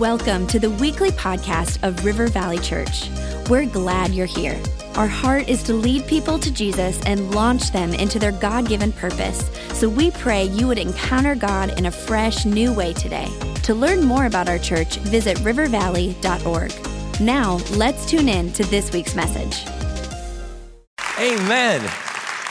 Welcome to the weekly podcast of River Valley Church. We're glad you're here. Our heart is to lead people to Jesus and launch them into their God given purpose. So we pray you would encounter God in a fresh, new way today. To learn more about our church, visit rivervalley.org. Now, let's tune in to this week's message. Amen.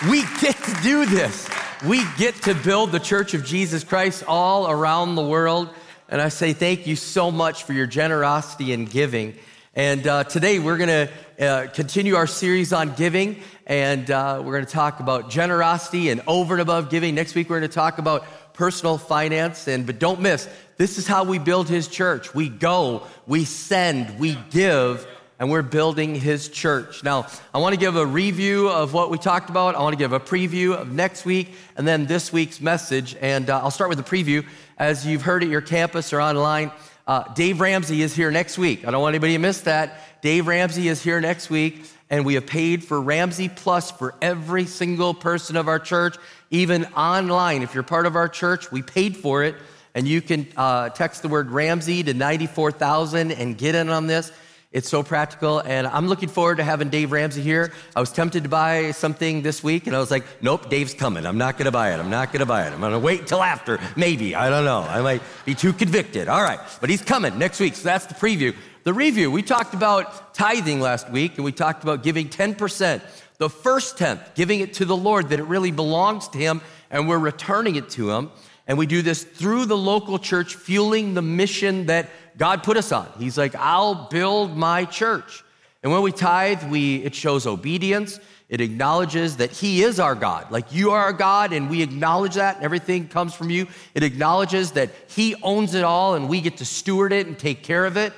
We get to do this. We get to build the church of Jesus Christ all around the world. And I say thank you so much for your generosity and giving. And uh, today we're going to uh, continue our series on giving, and uh, we're going to talk about generosity and over and above giving. Next week we're going to talk about personal finance. And but don't miss, this is how we build His church. We go, we send, we give, and we're building His church. Now I want to give a review of what we talked about. I want to give a preview of next week, and then this week's message. And uh, I'll start with the preview as you've heard at your campus or online, uh, Dave Ramsey is here next week. I don't want anybody to miss that. Dave Ramsey is here next week, and we have paid for Ramsey Plus for every single person of our church, even online. If you're part of our church, we paid for it, and you can uh, text the word Ramsey to 94,000 and get in on this. It's so practical, and I'm looking forward to having Dave Ramsey here. I was tempted to buy something this week, and I was like, nope, Dave's coming. I'm not gonna buy it. I'm not gonna buy it. I'm gonna wait till after, maybe. I don't know. I might be too convicted. All right, but he's coming next week, so that's the preview. The review, we talked about tithing last week, and we talked about giving 10%, the first tenth, giving it to the Lord, that it really belongs to Him, and we're returning it to Him. And we do this through the local church, fueling the mission that God put us on. He's like, I'll build my church. And when we tithe, we, it shows obedience. It acknowledges that He is our God. Like you are our God, and we acknowledge that, and everything comes from you. It acknowledges that He owns it all, and we get to steward it and take care of it.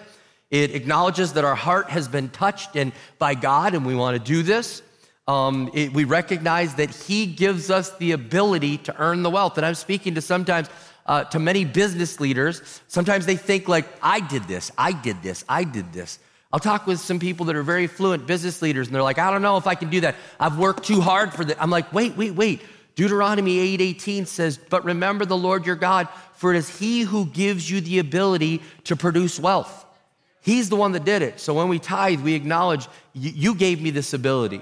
It acknowledges that our heart has been touched and by God, and we want to do this. Um, it, we recognize that He gives us the ability to earn the wealth. And I'm speaking to sometimes uh, to many business leaders. Sometimes they think like, I did this, I did this, I did this. I'll talk with some people that are very fluent business leaders, and they're like, I don't know if I can do that. I've worked too hard for that. I'm like, wait, wait, wait. Deuteronomy 8:18 says, "But remember the Lord your God, for it is he who gives you the ability to produce wealth." He's the one that did it. So when we tithe, we acknowledge you gave me this ability.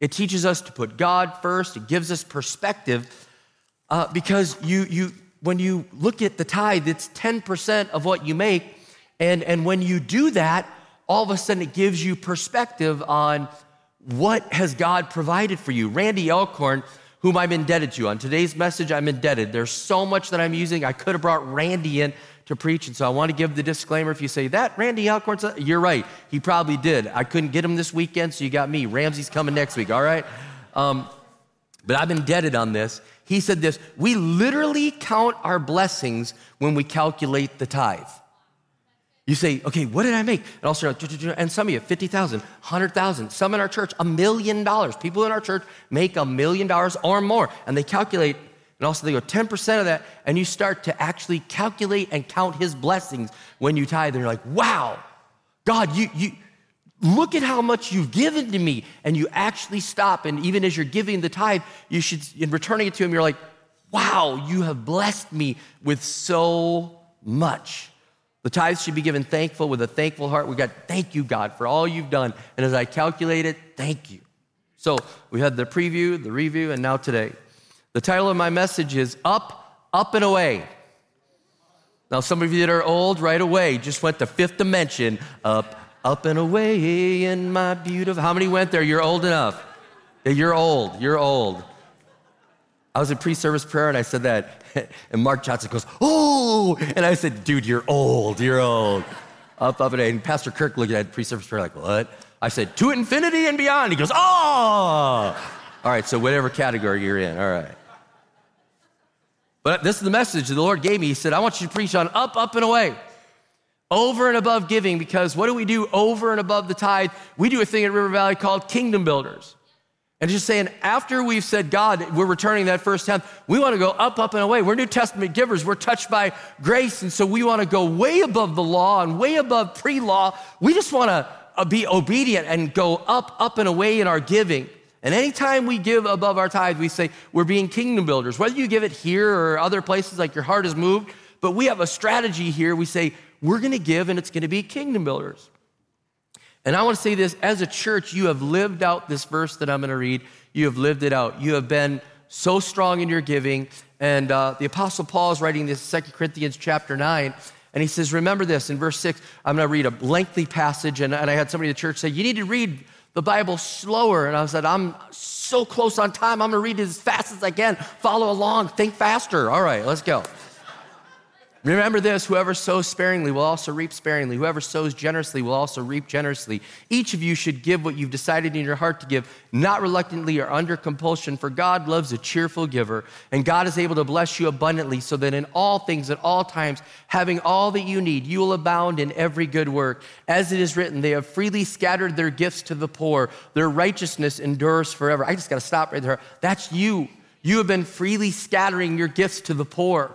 It teaches us to put God first. It gives us perspective uh, because you, you, when you look at the tithe, it's 10% of what you make. And, and when you do that, all of a sudden it gives you perspective on what has God provided for you. Randy Alcorn, whom I'm indebted to. On today's message, I'm indebted. There's so much that I'm using. I could have brought Randy in to preach. And so I want to give the disclaimer if you say that Randy Alcorn's, you're right. He probably did. I couldn't get him this weekend, so you got me. Ramsey's coming next week, all right? Um, but I've indebted on this. He said this We literally count our blessings when we calculate the tithe. You say, okay, what did I make? And also, and some of you, 50,000, 100,000, some in our church, a million dollars. People in our church make a million dollars or more, and they calculate and also, they go 10% of that, and you start to actually calculate and count his blessings when you tithe. And you're like, wow, God, you, you look at how much you've given to me. And you actually stop, and even as you're giving the tithe, you should, in returning it to him, you're like, wow, you have blessed me with so much. The tithes should be given thankful with a thankful heart. We got, thank you, God, for all you've done. And as I calculate it, thank you. So we had the preview, the review, and now today. The title of my message is Up, Up and Away. Now, some of you that are old right away just went to fifth dimension, up, up and away in my beautiful. How many went there? You're old enough. Yeah, you're old. You're old. I was in pre service prayer and I said that. And Mark Johnson goes, Oh! And I said, Dude, you're old. You're old. Up, up and away. And Pastor Kirk looked at pre service prayer like, What? I said, To infinity and beyond. He goes, Oh! All right, so whatever category you're in. All right. But this is the message the Lord gave me. He said, I want you to preach on up, up, and away. Over and above giving, because what do we do over and above the tithe? We do a thing at River Valley called kingdom builders. And just saying, after we've said, God, we're returning that first tenth, we want to go up, up, and away. We're New Testament givers. We're touched by grace. And so we want to go way above the law and way above pre law. We just want to uh, be obedient and go up, up, and away in our giving. And anytime we give above our tithe, we say we're being kingdom builders. Whether you give it here or other places, like your heart is moved, but we have a strategy here. We say we're going to give and it's going to be kingdom builders. And I want to say this as a church, you have lived out this verse that I'm going to read. You have lived it out. You have been so strong in your giving. And uh, the Apostle Paul is writing this Second Corinthians chapter 9. And he says, Remember this in verse 6. I'm going to read a lengthy passage. And, and I had somebody in the church say, You need to read the Bible slower. And I said, I'm so close on time. I'm going to read it as fast as I can. Follow along. Think faster. All right, let's go. Remember this whoever sows sparingly will also reap sparingly. Whoever sows generously will also reap generously. Each of you should give what you've decided in your heart to give, not reluctantly or under compulsion, for God loves a cheerful giver. And God is able to bless you abundantly, so that in all things, at all times, having all that you need, you will abound in every good work. As it is written, they have freely scattered their gifts to the poor, their righteousness endures forever. I just got to stop right there. That's you. You have been freely scattering your gifts to the poor.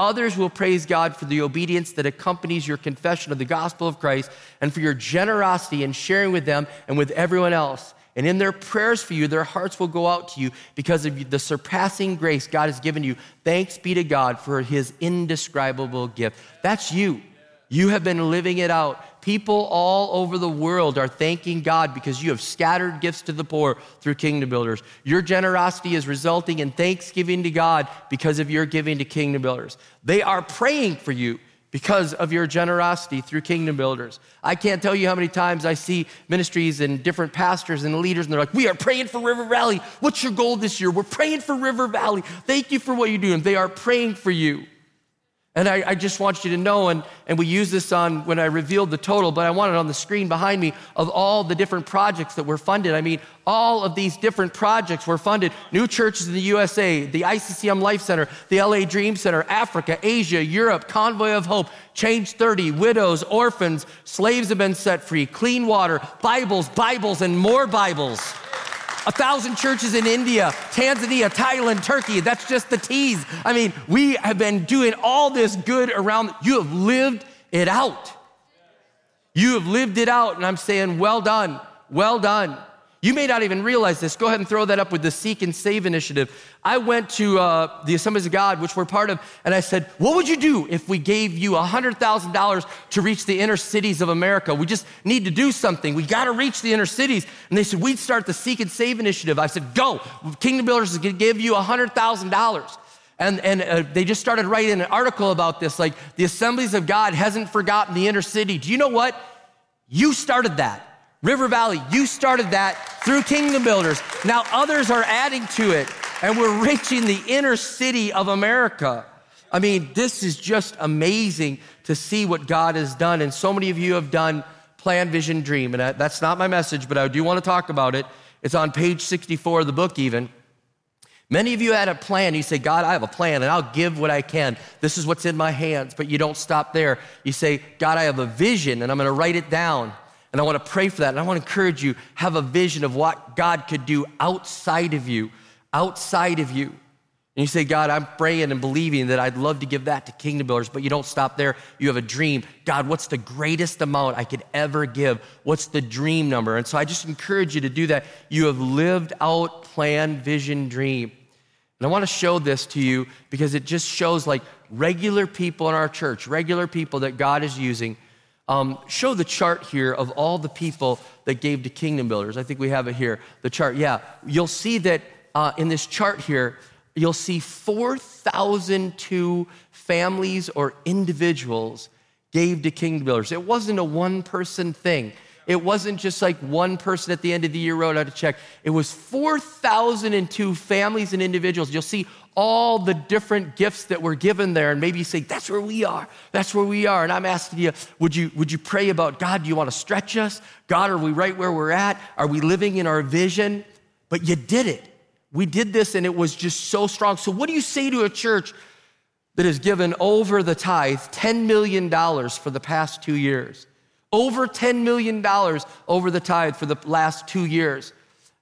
others will praise God for the obedience that accompanies your confession of the gospel of Christ and for your generosity in sharing with them and with everyone else. And in their prayers for you, their hearts will go out to you because of the surpassing grace God has given you. Thanks be to God for his indescribable gift. That's you. You have been living it out. People all over the world are thanking God because you have scattered gifts to the poor through Kingdom Builders. Your generosity is resulting in thanksgiving to God because of your giving to Kingdom Builders. They are praying for you because of your generosity through Kingdom Builders. I can't tell you how many times I see ministries and different pastors and leaders, and they're like, We are praying for River Valley. What's your goal this year? We're praying for River Valley. Thank you for what you do. And they are praying for you. And I, I, just want you to know, and, and we use this on when I revealed the total, but I want it on the screen behind me of all the different projects that were funded. I mean, all of these different projects were funded. New churches in the USA, the ICCM Life Center, the LA Dream Center, Africa, Asia, Europe, Convoy of Hope, Change 30, widows, orphans, slaves have been set free, clean water, Bibles, Bibles, and more Bibles a thousand churches in India, Tanzania, Thailand, Turkey. That's just the tease. I mean, we have been doing all this good around. You have lived it out. You have lived it out. And I'm saying, well done, well done. You may not even realize this. Go ahead and throw that up with the Seek and Save initiative. I went to uh, the Assemblies of God, which we're part of, and I said, What would you do if we gave you $100,000 to reach the inner cities of America? We just need to do something. We got to reach the inner cities. And they said, We'd start the Seek and Save initiative. I said, Go. Kingdom Builders is going to give you $100,000. And, and uh, they just started writing an article about this like, the Assemblies of God hasn't forgotten the inner city. Do you know what? You started that. River Valley, you started that through Kingdom Builders. Now others are adding to it, and we're reaching the inner city of America. I mean, this is just amazing to see what God has done. And so many of you have done Plan, Vision, Dream. And that's not my message, but I do want to talk about it. It's on page 64 of the book, even. Many of you had a plan. You say, God, I have a plan and I'll give what I can. This is what's in my hands. But you don't stop there. You say, God, I have a vision and I'm going to write it down. And I want to pray for that. And I want to encourage you, have a vision of what God could do outside of you, outside of you. And you say, God, I'm praying and believing that I'd love to give that to Kingdom Builders, but you don't stop there. You have a dream. God, what's the greatest amount I could ever give? What's the dream number? And so I just encourage you to do that. You have lived out, plan, vision, dream. And I want to show this to you because it just shows like regular people in our church, regular people that God is using um, show the chart here of all the people that gave to Kingdom Builders. I think we have it here, the chart. Yeah, you'll see that uh, in this chart here, you'll see 4,002 families or individuals gave to Kingdom Builders. It wasn't a one person thing. It wasn't just like one person at the end of the year wrote out a check. It was 4,002 families and individuals. You'll see all the different gifts that were given there. And maybe you say, that's where we are. That's where we are. And I'm asking you, would you, would you pray about God? Do you want to stretch us? God, are we right where we're at? Are we living in our vision? But you did it. We did this and it was just so strong. So, what do you say to a church that has given over the tithe $10 million for the past two years? Over $10 million over the tithe for the last two years.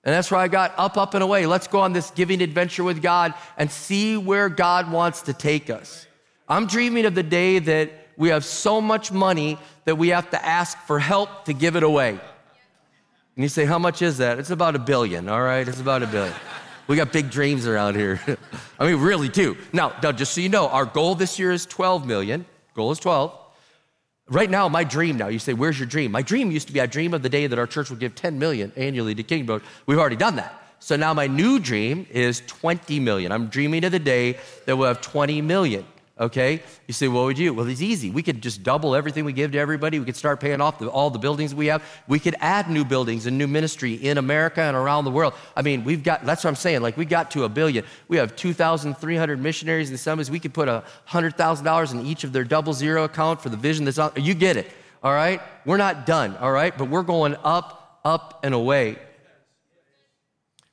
And that's where I got up, up, and away. Let's go on this giving adventure with God and see where God wants to take us. I'm dreaming of the day that we have so much money that we have to ask for help to give it away. And you say, How much is that? It's about a billion, all right? It's about a billion. We got big dreams around here. I mean, really do. Now, now, just so you know, our goal this year is 12 million. Goal is 12. Right now, my dream now, you say, where's your dream? My dream used to be, I dream of the day that our church would give 10 million annually to Kingdom. We've already done that. So now my new dream is 20 million. I'm dreaming of the day that we'll have 20 million okay? You say, what would you? Well, it's easy. We could just double everything we give to everybody. We could start paying off the, all the buildings we have. We could add new buildings and new ministry in America and around the world. I mean, we've got, that's what I'm saying, like we got to a billion. We have 2,300 missionaries and summits. We could put a $100,000 in each of their double zero account for the vision that's on, you get it, all right? We're not done, all right? But we're going up, up, and away.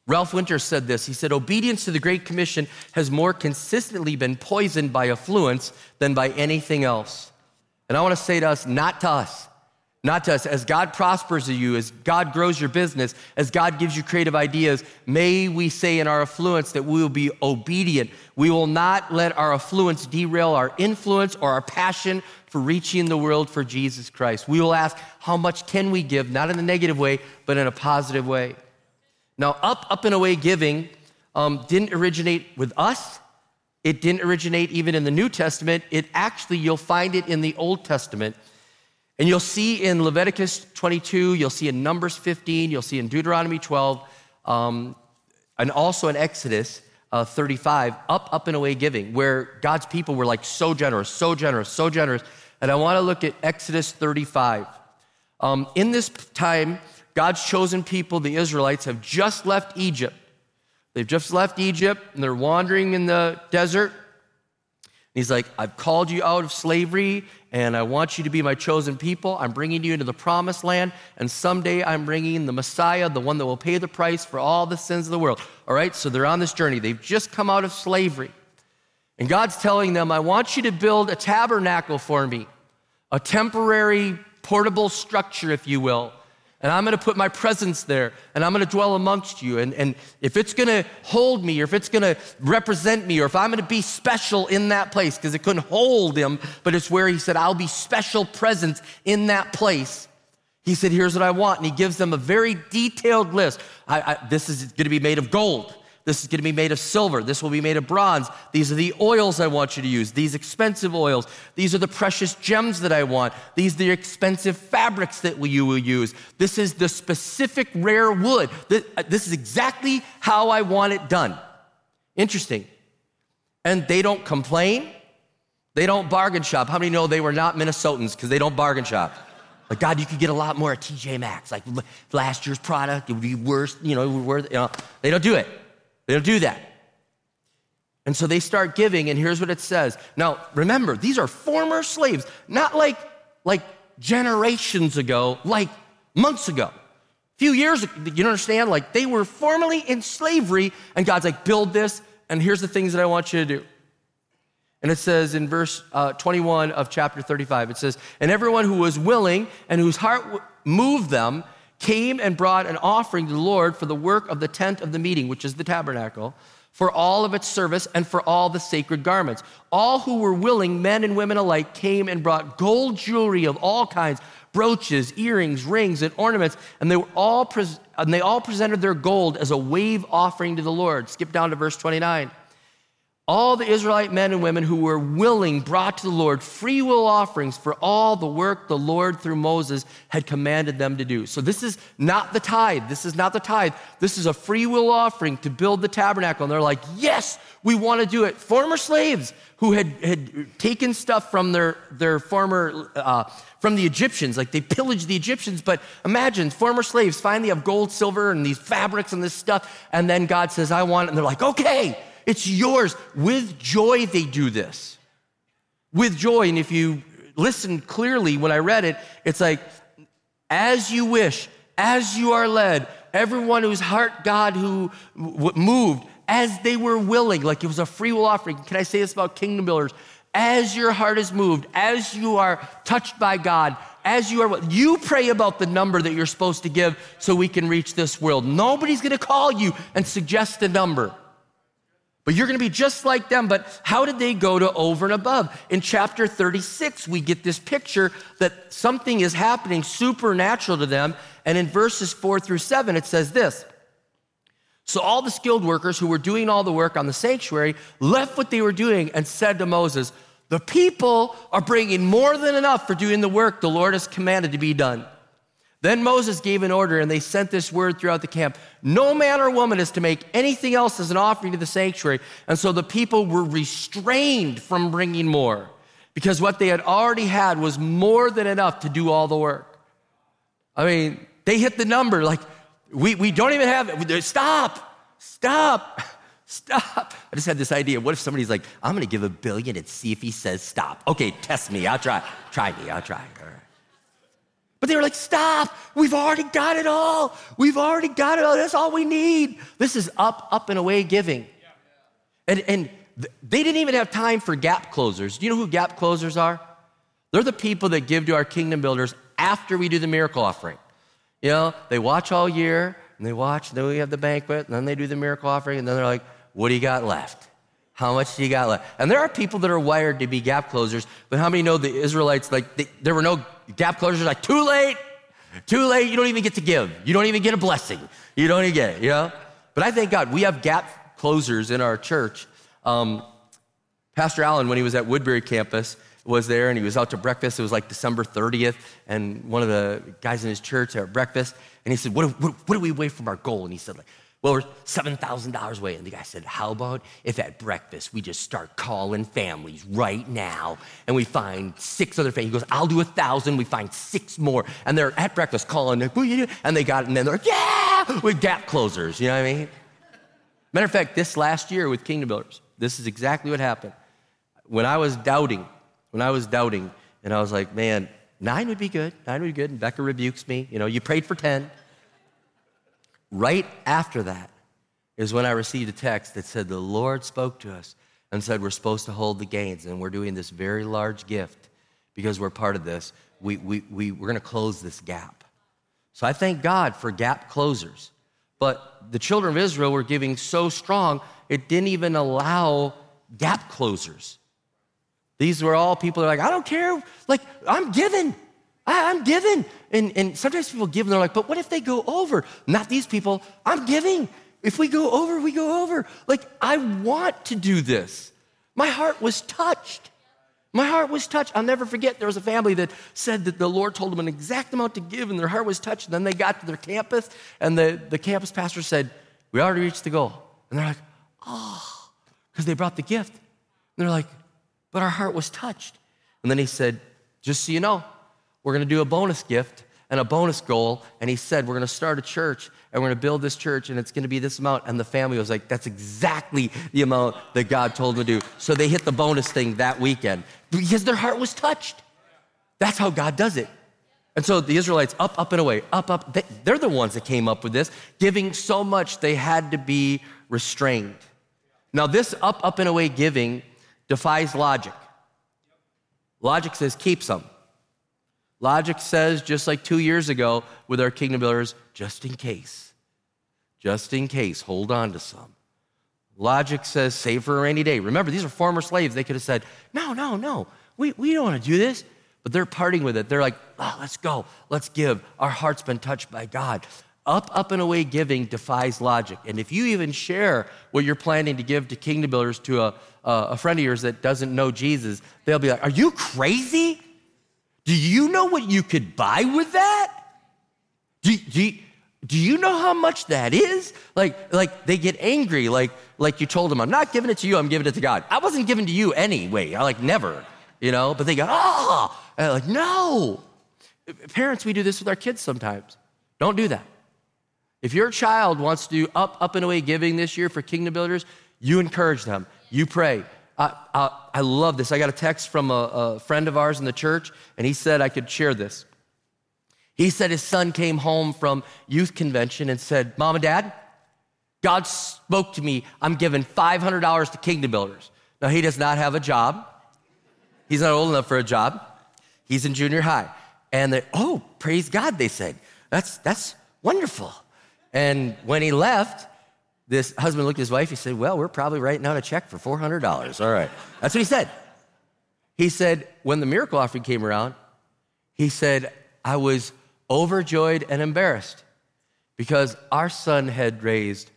Ralph Winter said this. He said, Obedience to the Great Commission has more consistently been poisoned by affluence than by anything else. And I want to say to us, not to us, not to us. As God prospers you, as God grows your business, as God gives you creative ideas, may we say in our affluence that we will be obedient. We will not let our affluence derail our influence or our passion for reaching the world for Jesus Christ. We will ask, how much can we give? Not in a negative way, but in a positive way. Now, up, up and away giving um, didn't originate with us. It didn't originate even in the New Testament. It actually, you'll find it in the Old Testament. And you'll see in Leviticus 22, you'll see in Numbers 15, you'll see in Deuteronomy 12, um, and also in Exodus uh, 35, up, up and away giving, where God's people were like so generous, so generous, so generous. And I want to look at Exodus 35. Um, in this time, God's chosen people, the Israelites, have just left Egypt. They've just left Egypt and they're wandering in the desert. He's like, I've called you out of slavery and I want you to be my chosen people. I'm bringing you into the promised land, and someday I'm bringing the Messiah, the one that will pay the price for all the sins of the world. All right, so they're on this journey. They've just come out of slavery. And God's telling them, I want you to build a tabernacle for me, a temporary portable structure, if you will and I'm going to put my presence there and I'm going to dwell amongst you. And, and if it's going to hold me or if it's going to represent me or if I'm going to be special in that place, because it couldn't hold him, but it's where he said, I'll be special presence in that place. He said, Here's what I want. And he gives them a very detailed list. I, I, this is going to be made of gold. This is going to be made of silver. This will be made of bronze. These are the oils I want you to use, these expensive oils. These are the precious gems that I want. These are the expensive fabrics that you will use. This is the specific rare wood. Uh, this is exactly how I want it done. Interesting. And they don't complain. They don't bargain shop. How many know they were not Minnesotans because they don't bargain shop? Like, God, you could get a lot more at TJ Maxx. Like last year's product, it would be worse, you know, it would worth, you know. They don't do it. They don't do that. And so they start giving, and here's what it says. Now, remember, these are former slaves, not like, like generations ago, like months ago. A few years ago, you understand? Like they were formerly in slavery, and God's like, build this, and here's the things that I want you to do. And it says in verse uh, 21 of chapter 35, it says, And everyone who was willing and whose heart moved them came and brought an offering to the Lord for the work of the tent of the meeting, which is the tabernacle, for all of its service and for all the sacred garments. All who were willing, men and women alike, came and brought gold jewelry of all kinds, brooches, earrings, rings, and ornaments, and they were all and they all presented their gold as a wave offering to the Lord. Skip down to verse 29. All the Israelite men and women who were willing brought to the Lord free will offerings for all the work the Lord through Moses had commanded them to do. So this is not the tithe. This is not the tithe. This is a free will offering to build the tabernacle. And they're like, yes, we want to do it. Former slaves who had, had taken stuff from their, their former, uh, from the Egyptians, like they pillaged the Egyptians. But imagine former slaves finally have gold, silver, and these fabrics and this stuff. And then God says, I want it. And they're like, okay. It's yours. With joy, they do this. With joy. And if you listen clearly when I read it, it's like, as you wish, as you are led, everyone whose heart God who moved, as they were willing, like it was a free will offering. Can I say this about kingdom builders? As your heart is moved, as you are touched by God, as you are, you pray about the number that you're supposed to give so we can reach this world. Nobody's gonna call you and suggest a number. But you're going to be just like them. But how did they go to over and above? In chapter 36, we get this picture that something is happening supernatural to them. And in verses four through seven, it says this. So all the skilled workers who were doing all the work on the sanctuary left what they were doing and said to Moses, The people are bringing more than enough for doing the work the Lord has commanded to be done. Then Moses gave an order, and they sent this word throughout the camp No man or woman is to make anything else as an offering to the sanctuary. And so the people were restrained from bringing more because what they had already had was more than enough to do all the work. I mean, they hit the number like, we, we don't even have it. Stop, stop, stop. I just had this idea. What if somebody's like, I'm going to give a billion and see if he says stop? Okay, test me. I'll try. Try me. I'll try. All right. But they were like, stop, we've already got it all. We've already got it all. That's all we need. This is up, up and away giving. And, and they didn't even have time for gap closers. Do you know who gap closers are? They're the people that give to our kingdom builders after we do the miracle offering. You know, they watch all year and they watch, and then we have the banquet, and then they do the miracle offering, and then they're like, what do you got left? How much do you got left? And there are people that are wired to be gap closers, but how many know the Israelites, like, they, there were no gap closers, like, too late, too late, you don't even get to give. You don't even get a blessing. You don't even get it, you know? But I thank God, we have gap closers in our church. Um, Pastor Allen, when he was at Woodbury campus, was there and he was out to breakfast. It was like December 30th, and one of the guys in his church at breakfast, and he said, What, what, what are we away from our goal? And he said, like, well, we're $7,000 away. And the guy said, How about if at breakfast we just start calling families right now and we find six other families? He goes, I'll do a thousand. We find six more. And they're at breakfast calling, and they got it. And then they're like, Yeah, with gap closers. You know what I mean? Matter of fact, this last year with Kingdom Builders, this is exactly what happened. When I was doubting, when I was doubting, and I was like, Man, nine would be good. Nine would be good. And Becca rebukes me. You know, you prayed for 10. Right after that is when I received a text that said, The Lord spoke to us and said, We're supposed to hold the gains, and we're doing this very large gift because we're part of this. We, we, we, we're going to close this gap. So I thank God for gap closers. But the children of Israel were giving so strong, it didn't even allow gap closers. These were all people that are like, I don't care. Like, I'm giving. I, am giving. And, and sometimes people give and they're like, but what if they go over? Not these people. I'm giving. If we go over, we go over. Like, I want to do this. My heart was touched. My heart was touched. I'll never forget there was a family that said that the Lord told them an exact amount to give and their heart was touched. And then they got to their campus and the, the campus pastor said, We already reached the goal. And they're like, ah, Oh, because they brought the gift. And they're like, But our heart was touched. And then he said, Just so you know, we're going to do a bonus gift and a bonus goal. And he said, We're going to start a church and we're going to build this church and it's going to be this amount. And the family was like, That's exactly the amount that God told them to do. So they hit the bonus thing that weekend because their heart was touched. That's how God does it. And so the Israelites, up, up, and away, up, up, they, they're the ones that came up with this, giving so much they had to be restrained. Now, this up, up, and away giving defies logic. Logic says keep some. Logic says, just like two years ago with our kingdom builders, just in case. Just in case, hold on to some. Logic says, save for a rainy day. Remember, these are former slaves. They could have said, no, no, no, we, we don't want to do this. But they're parting with it. They're like, oh, let's go, let's give. Our heart's been touched by God. Up, up, and away giving defies logic. And if you even share what you're planning to give to kingdom builders to a, a friend of yours that doesn't know Jesus, they'll be like, Are you crazy? Do you know what you could buy with that? Do, do, do you know how much that is? Like, like they get angry, like, like you told them, I'm not giving it to you, I'm giving it to God. I wasn't giving to you anyway, I like never, you know, but they go, oh, and like, no. Parents, we do this with our kids sometimes. Don't do that. If your child wants to do up, up and away giving this year for kingdom builders, you encourage them. You pray. I, I, love this. I got a text from a, a friend of ours in the church, and he said I could share this. He said his son came home from youth convention and said, Mom and Dad, God spoke to me. I'm giving $500 to Kingdom Builders. Now, he does not have a job. He's not old enough for a job. He's in junior high. And they, oh, praise God, they said. That's, that's wonderful. And when he left, this husband looked at his wife. He said, Well, we're probably writing out a check for $400. All right. That's what he said. He said, When the miracle offering came around, he said, I was overjoyed and embarrassed because our son had raised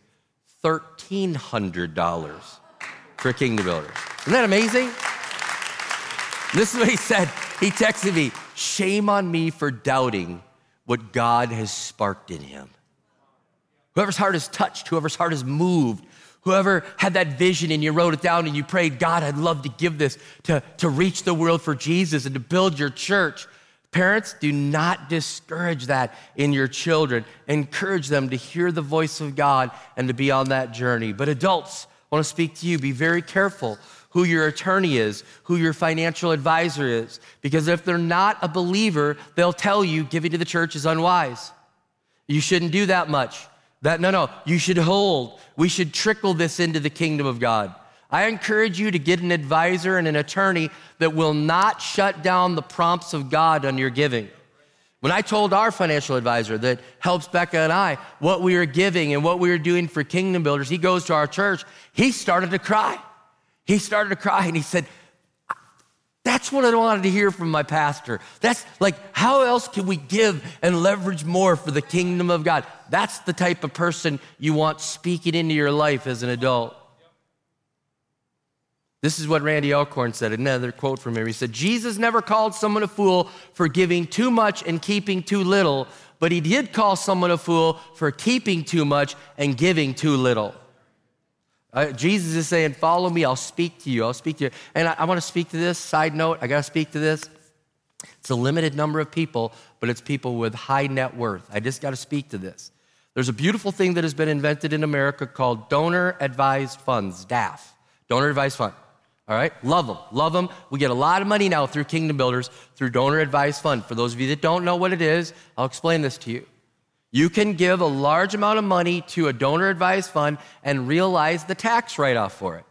$1,300 for Kingdom Builders. Isn't that amazing? This is what he said. He texted me, Shame on me for doubting what God has sparked in him. Whoever's heart is touched, whoever's heart is moved, whoever had that vision and you wrote it down and you prayed, God, I'd love to give this to, to reach the world for Jesus and to build your church. Parents, do not discourage that in your children. Encourage them to hear the voice of God and to be on that journey. But adults, I want to speak to you. Be very careful who your attorney is, who your financial advisor is, because if they're not a believer, they'll tell you giving to the church is unwise. You shouldn't do that much. That, no, no, you should hold. We should trickle this into the kingdom of God. I encourage you to get an advisor and an attorney that will not shut down the prompts of God on your giving. When I told our financial advisor that helps Becca and I what we were giving and what we were doing for Kingdom Builders, he goes to our church, he started to cry. He started to cry and he said, That's what I wanted to hear from my pastor. That's like, how else can we give and leverage more for the kingdom of God? That's the type of person you want speaking into your life as an adult. This is what Randy Alcorn said, another quote from him. He said, Jesus never called someone a fool for giving too much and keeping too little, but he did call someone a fool for keeping too much and giving too little. Uh, Jesus is saying, Follow me, I'll speak to you, I'll speak to you. And I, I want to speak to this. Side note, I got to speak to this. It's a limited number of people, but it's people with high net worth. I just got to speak to this. There's a beautiful thing that has been invented in America called donor advised funds, DAF, donor advised fund. All right, love them, love them. We get a lot of money now through Kingdom Builders, through donor advised fund. For those of you that don't know what it is, I'll explain this to you. You can give a large amount of money to a donor advised fund and realize the tax write off for it.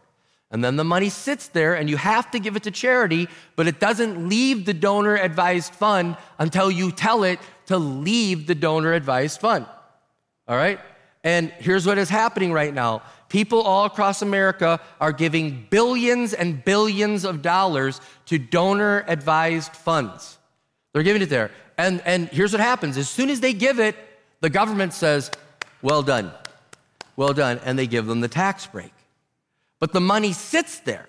And then the money sits there and you have to give it to charity, but it doesn't leave the donor advised fund until you tell it to leave the donor advised fund. All right? And here's what is happening right now people all across America are giving billions and billions of dollars to donor advised funds. They're giving it there. And, and here's what happens as soon as they give it, the government says, well done, well done, and they give them the tax break. But the money sits there.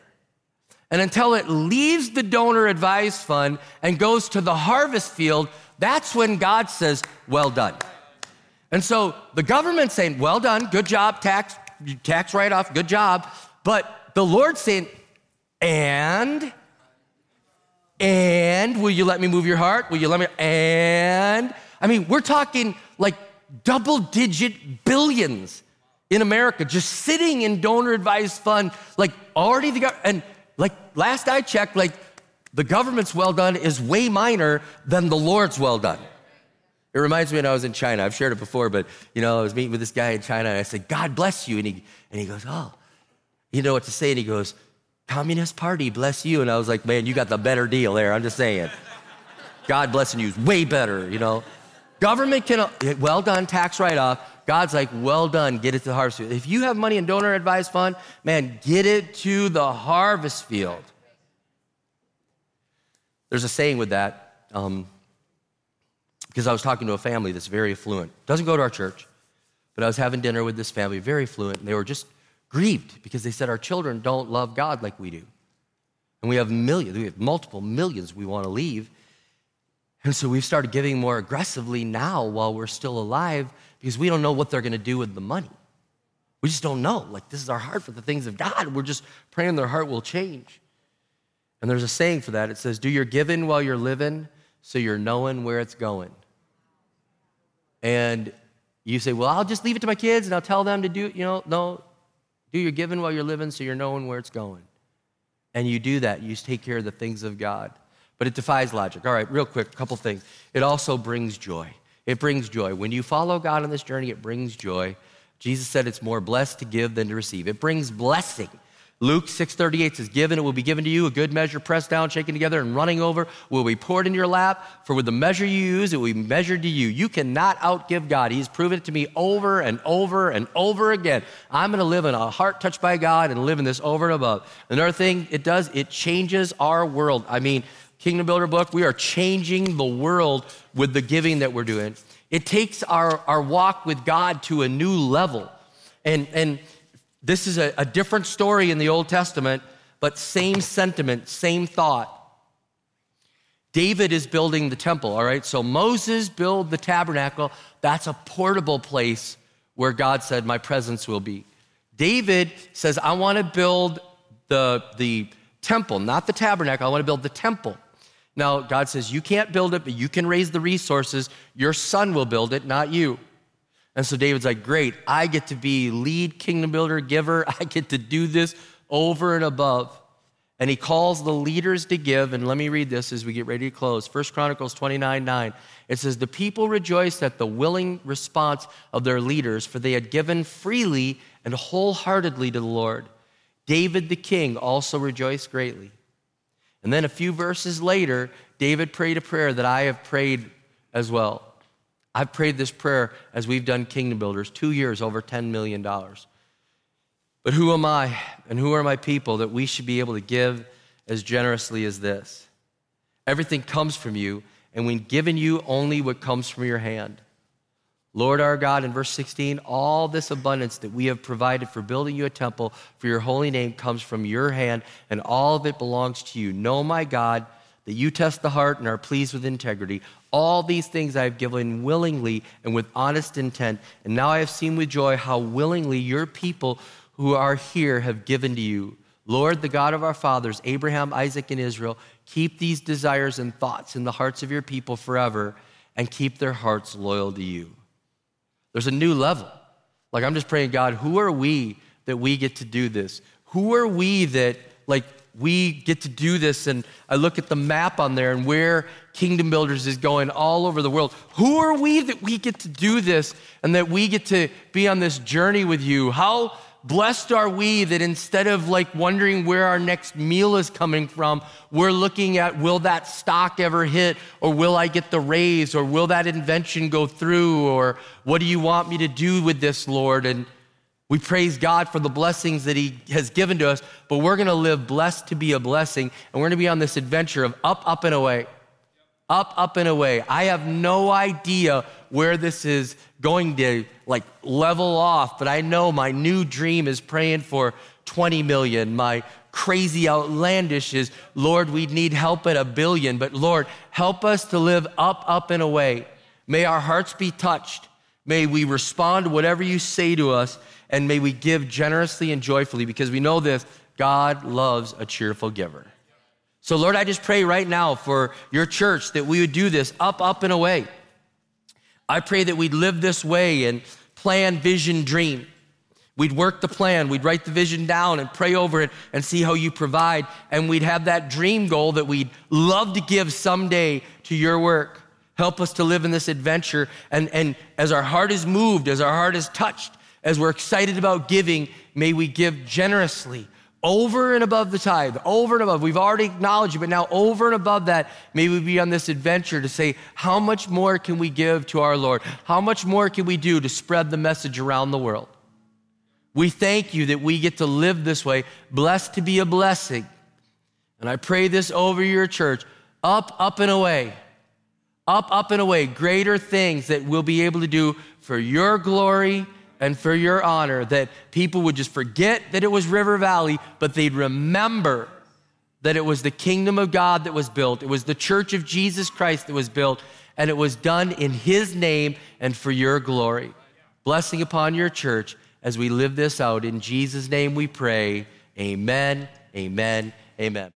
And until it leaves the donor advised fund and goes to the harvest field, that's when God says, well done. And so the government's saying, well done, good job, tax, tax write off, good job. But the Lord's saying, and, and will you let me move your heart? Will you let me, and, I mean, we're talking like double digit billions in America just sitting in donor advised fund, like already the and like last I checked, like the government's well done is way minor than the Lord's well done. It reminds me when I was in China. I've shared it before, but you know, I was meeting with this guy in China and I said, God bless you. And he and he goes, Oh, you know what to say? And he goes, Communist Party, bless you. And I was like, Man, you got the better deal there. I'm just saying. God blessing you is way better, you know. Government can, well done, tax write off. God's like, well done, get it to the harvest field. If you have money in donor advised fund, man, get it to the harvest field. There's a saying with that, um, because I was talking to a family that's very affluent, doesn't go to our church, but I was having dinner with this family, very affluent, and they were just grieved because they said our children don't love God like we do. And we have millions, we have multiple millions we want to leave. And so we've started giving more aggressively now while we're still alive because we don't know what they're going to do with the money. We just don't know. Like, this is our heart for the things of God. We're just praying their heart will change. And there's a saying for that. It says, Do your giving while you're living so you're knowing where it's going. And you say, Well, I'll just leave it to my kids and I'll tell them to do, you know, no, do your giving while you're living so you're knowing where it's going. And you do that. You take care of the things of God but it defies logic. All right, real quick, a couple things. It also brings joy. It brings joy. When you follow God on this journey, it brings joy. Jesus said it's more blessed to give than to receive. It brings blessing. Luke 6:38 says, "Given it will be given to you, a good measure pressed down, shaken together, and running over will be poured in your lap. For with the measure you use, it will be measured to you. You cannot outgive God. He's proven it to me over and over and over again. I'm going to live in a heart touched by God and live in this over and above. Another thing it does, it changes our world. I mean, Kingdom Builder book, we are changing the world with the giving that we're doing. It takes our, our walk with God to a new level. And, and this is a, a different story in the Old Testament, but same sentiment, same thought. David is building the temple, all right? So Moses built the tabernacle. That's a portable place where God said, My presence will be. David says, I want to build the, the temple, not the tabernacle. I want to build the temple. Now, God says, You can't build it, but you can raise the resources. Your son will build it, not you. And so David's like, Great, I get to be lead kingdom builder, giver. I get to do this over and above. And he calls the leaders to give. And let me read this as we get ready to close. First Chronicles 29 9. It says, The people rejoiced at the willing response of their leaders, for they had given freely and wholeheartedly to the Lord. David the king also rejoiced greatly. And then a few verses later, David prayed a prayer that I have prayed as well. I've prayed this prayer as we've done Kingdom Builders, two years, over $10 million. But who am I and who are my people that we should be able to give as generously as this? Everything comes from you, and we've given you, only what comes from your hand. Lord our God, in verse 16, all this abundance that we have provided for building you a temple for your holy name comes from your hand, and all of it belongs to you. Know, my God, that you test the heart and are pleased with integrity. All these things I have given willingly and with honest intent, and now I have seen with joy how willingly your people who are here have given to you. Lord, the God of our fathers, Abraham, Isaac, and Israel, keep these desires and thoughts in the hearts of your people forever and keep their hearts loyal to you. There's a new level. Like, I'm just praying, God, who are we that we get to do this? Who are we that, like, we get to do this? And I look at the map on there and where Kingdom Builders is going all over the world. Who are we that we get to do this and that we get to be on this journey with you? How blessed are we that instead of like wondering where our next meal is coming from, we're looking at will that stock ever hit, or will I get the raise, or will that invention go through, or what do you want me to do with this, Lord? And we praise God for the blessings that He has given to us, but we're gonna live blessed to be a blessing, and we're gonna be on this adventure of up, up, and away. Up, up, and away. I have no idea where this is going to like level off, but I know my new dream is praying for 20 million. My crazy outlandish is, Lord, we need help at a billion, but Lord, help us to live up, up, and away. May our hearts be touched. May we respond to whatever you say to us, and may we give generously and joyfully because we know this God loves a cheerful giver. So, Lord, I just pray right now for your church that we would do this up, up, and away. I pray that we'd live this way and plan, vision, dream. We'd work the plan, we'd write the vision down and pray over it and see how you provide. And we'd have that dream goal that we'd love to give someday to your work. Help us to live in this adventure. And, and as our heart is moved, as our heart is touched, as we're excited about giving, may we give generously over and above the tithe, over and above. We've already acknowledged it, but now over and above that, may we be on this adventure to say, how much more can we give to our Lord? How much more can we do to spread the message around the world? We thank you that we get to live this way, blessed to be a blessing. And I pray this over your church up, up, and away. Up, up, and away. Greater things that we'll be able to do for your glory and for your honor that people would just forget that it was River Valley, but they'd remember that it was the kingdom of God that was built. It was the church of Jesus Christ that was built, and it was done in His name and for your glory. Blessing upon your church as we live this out. In Jesus' name we pray. Amen, amen, amen.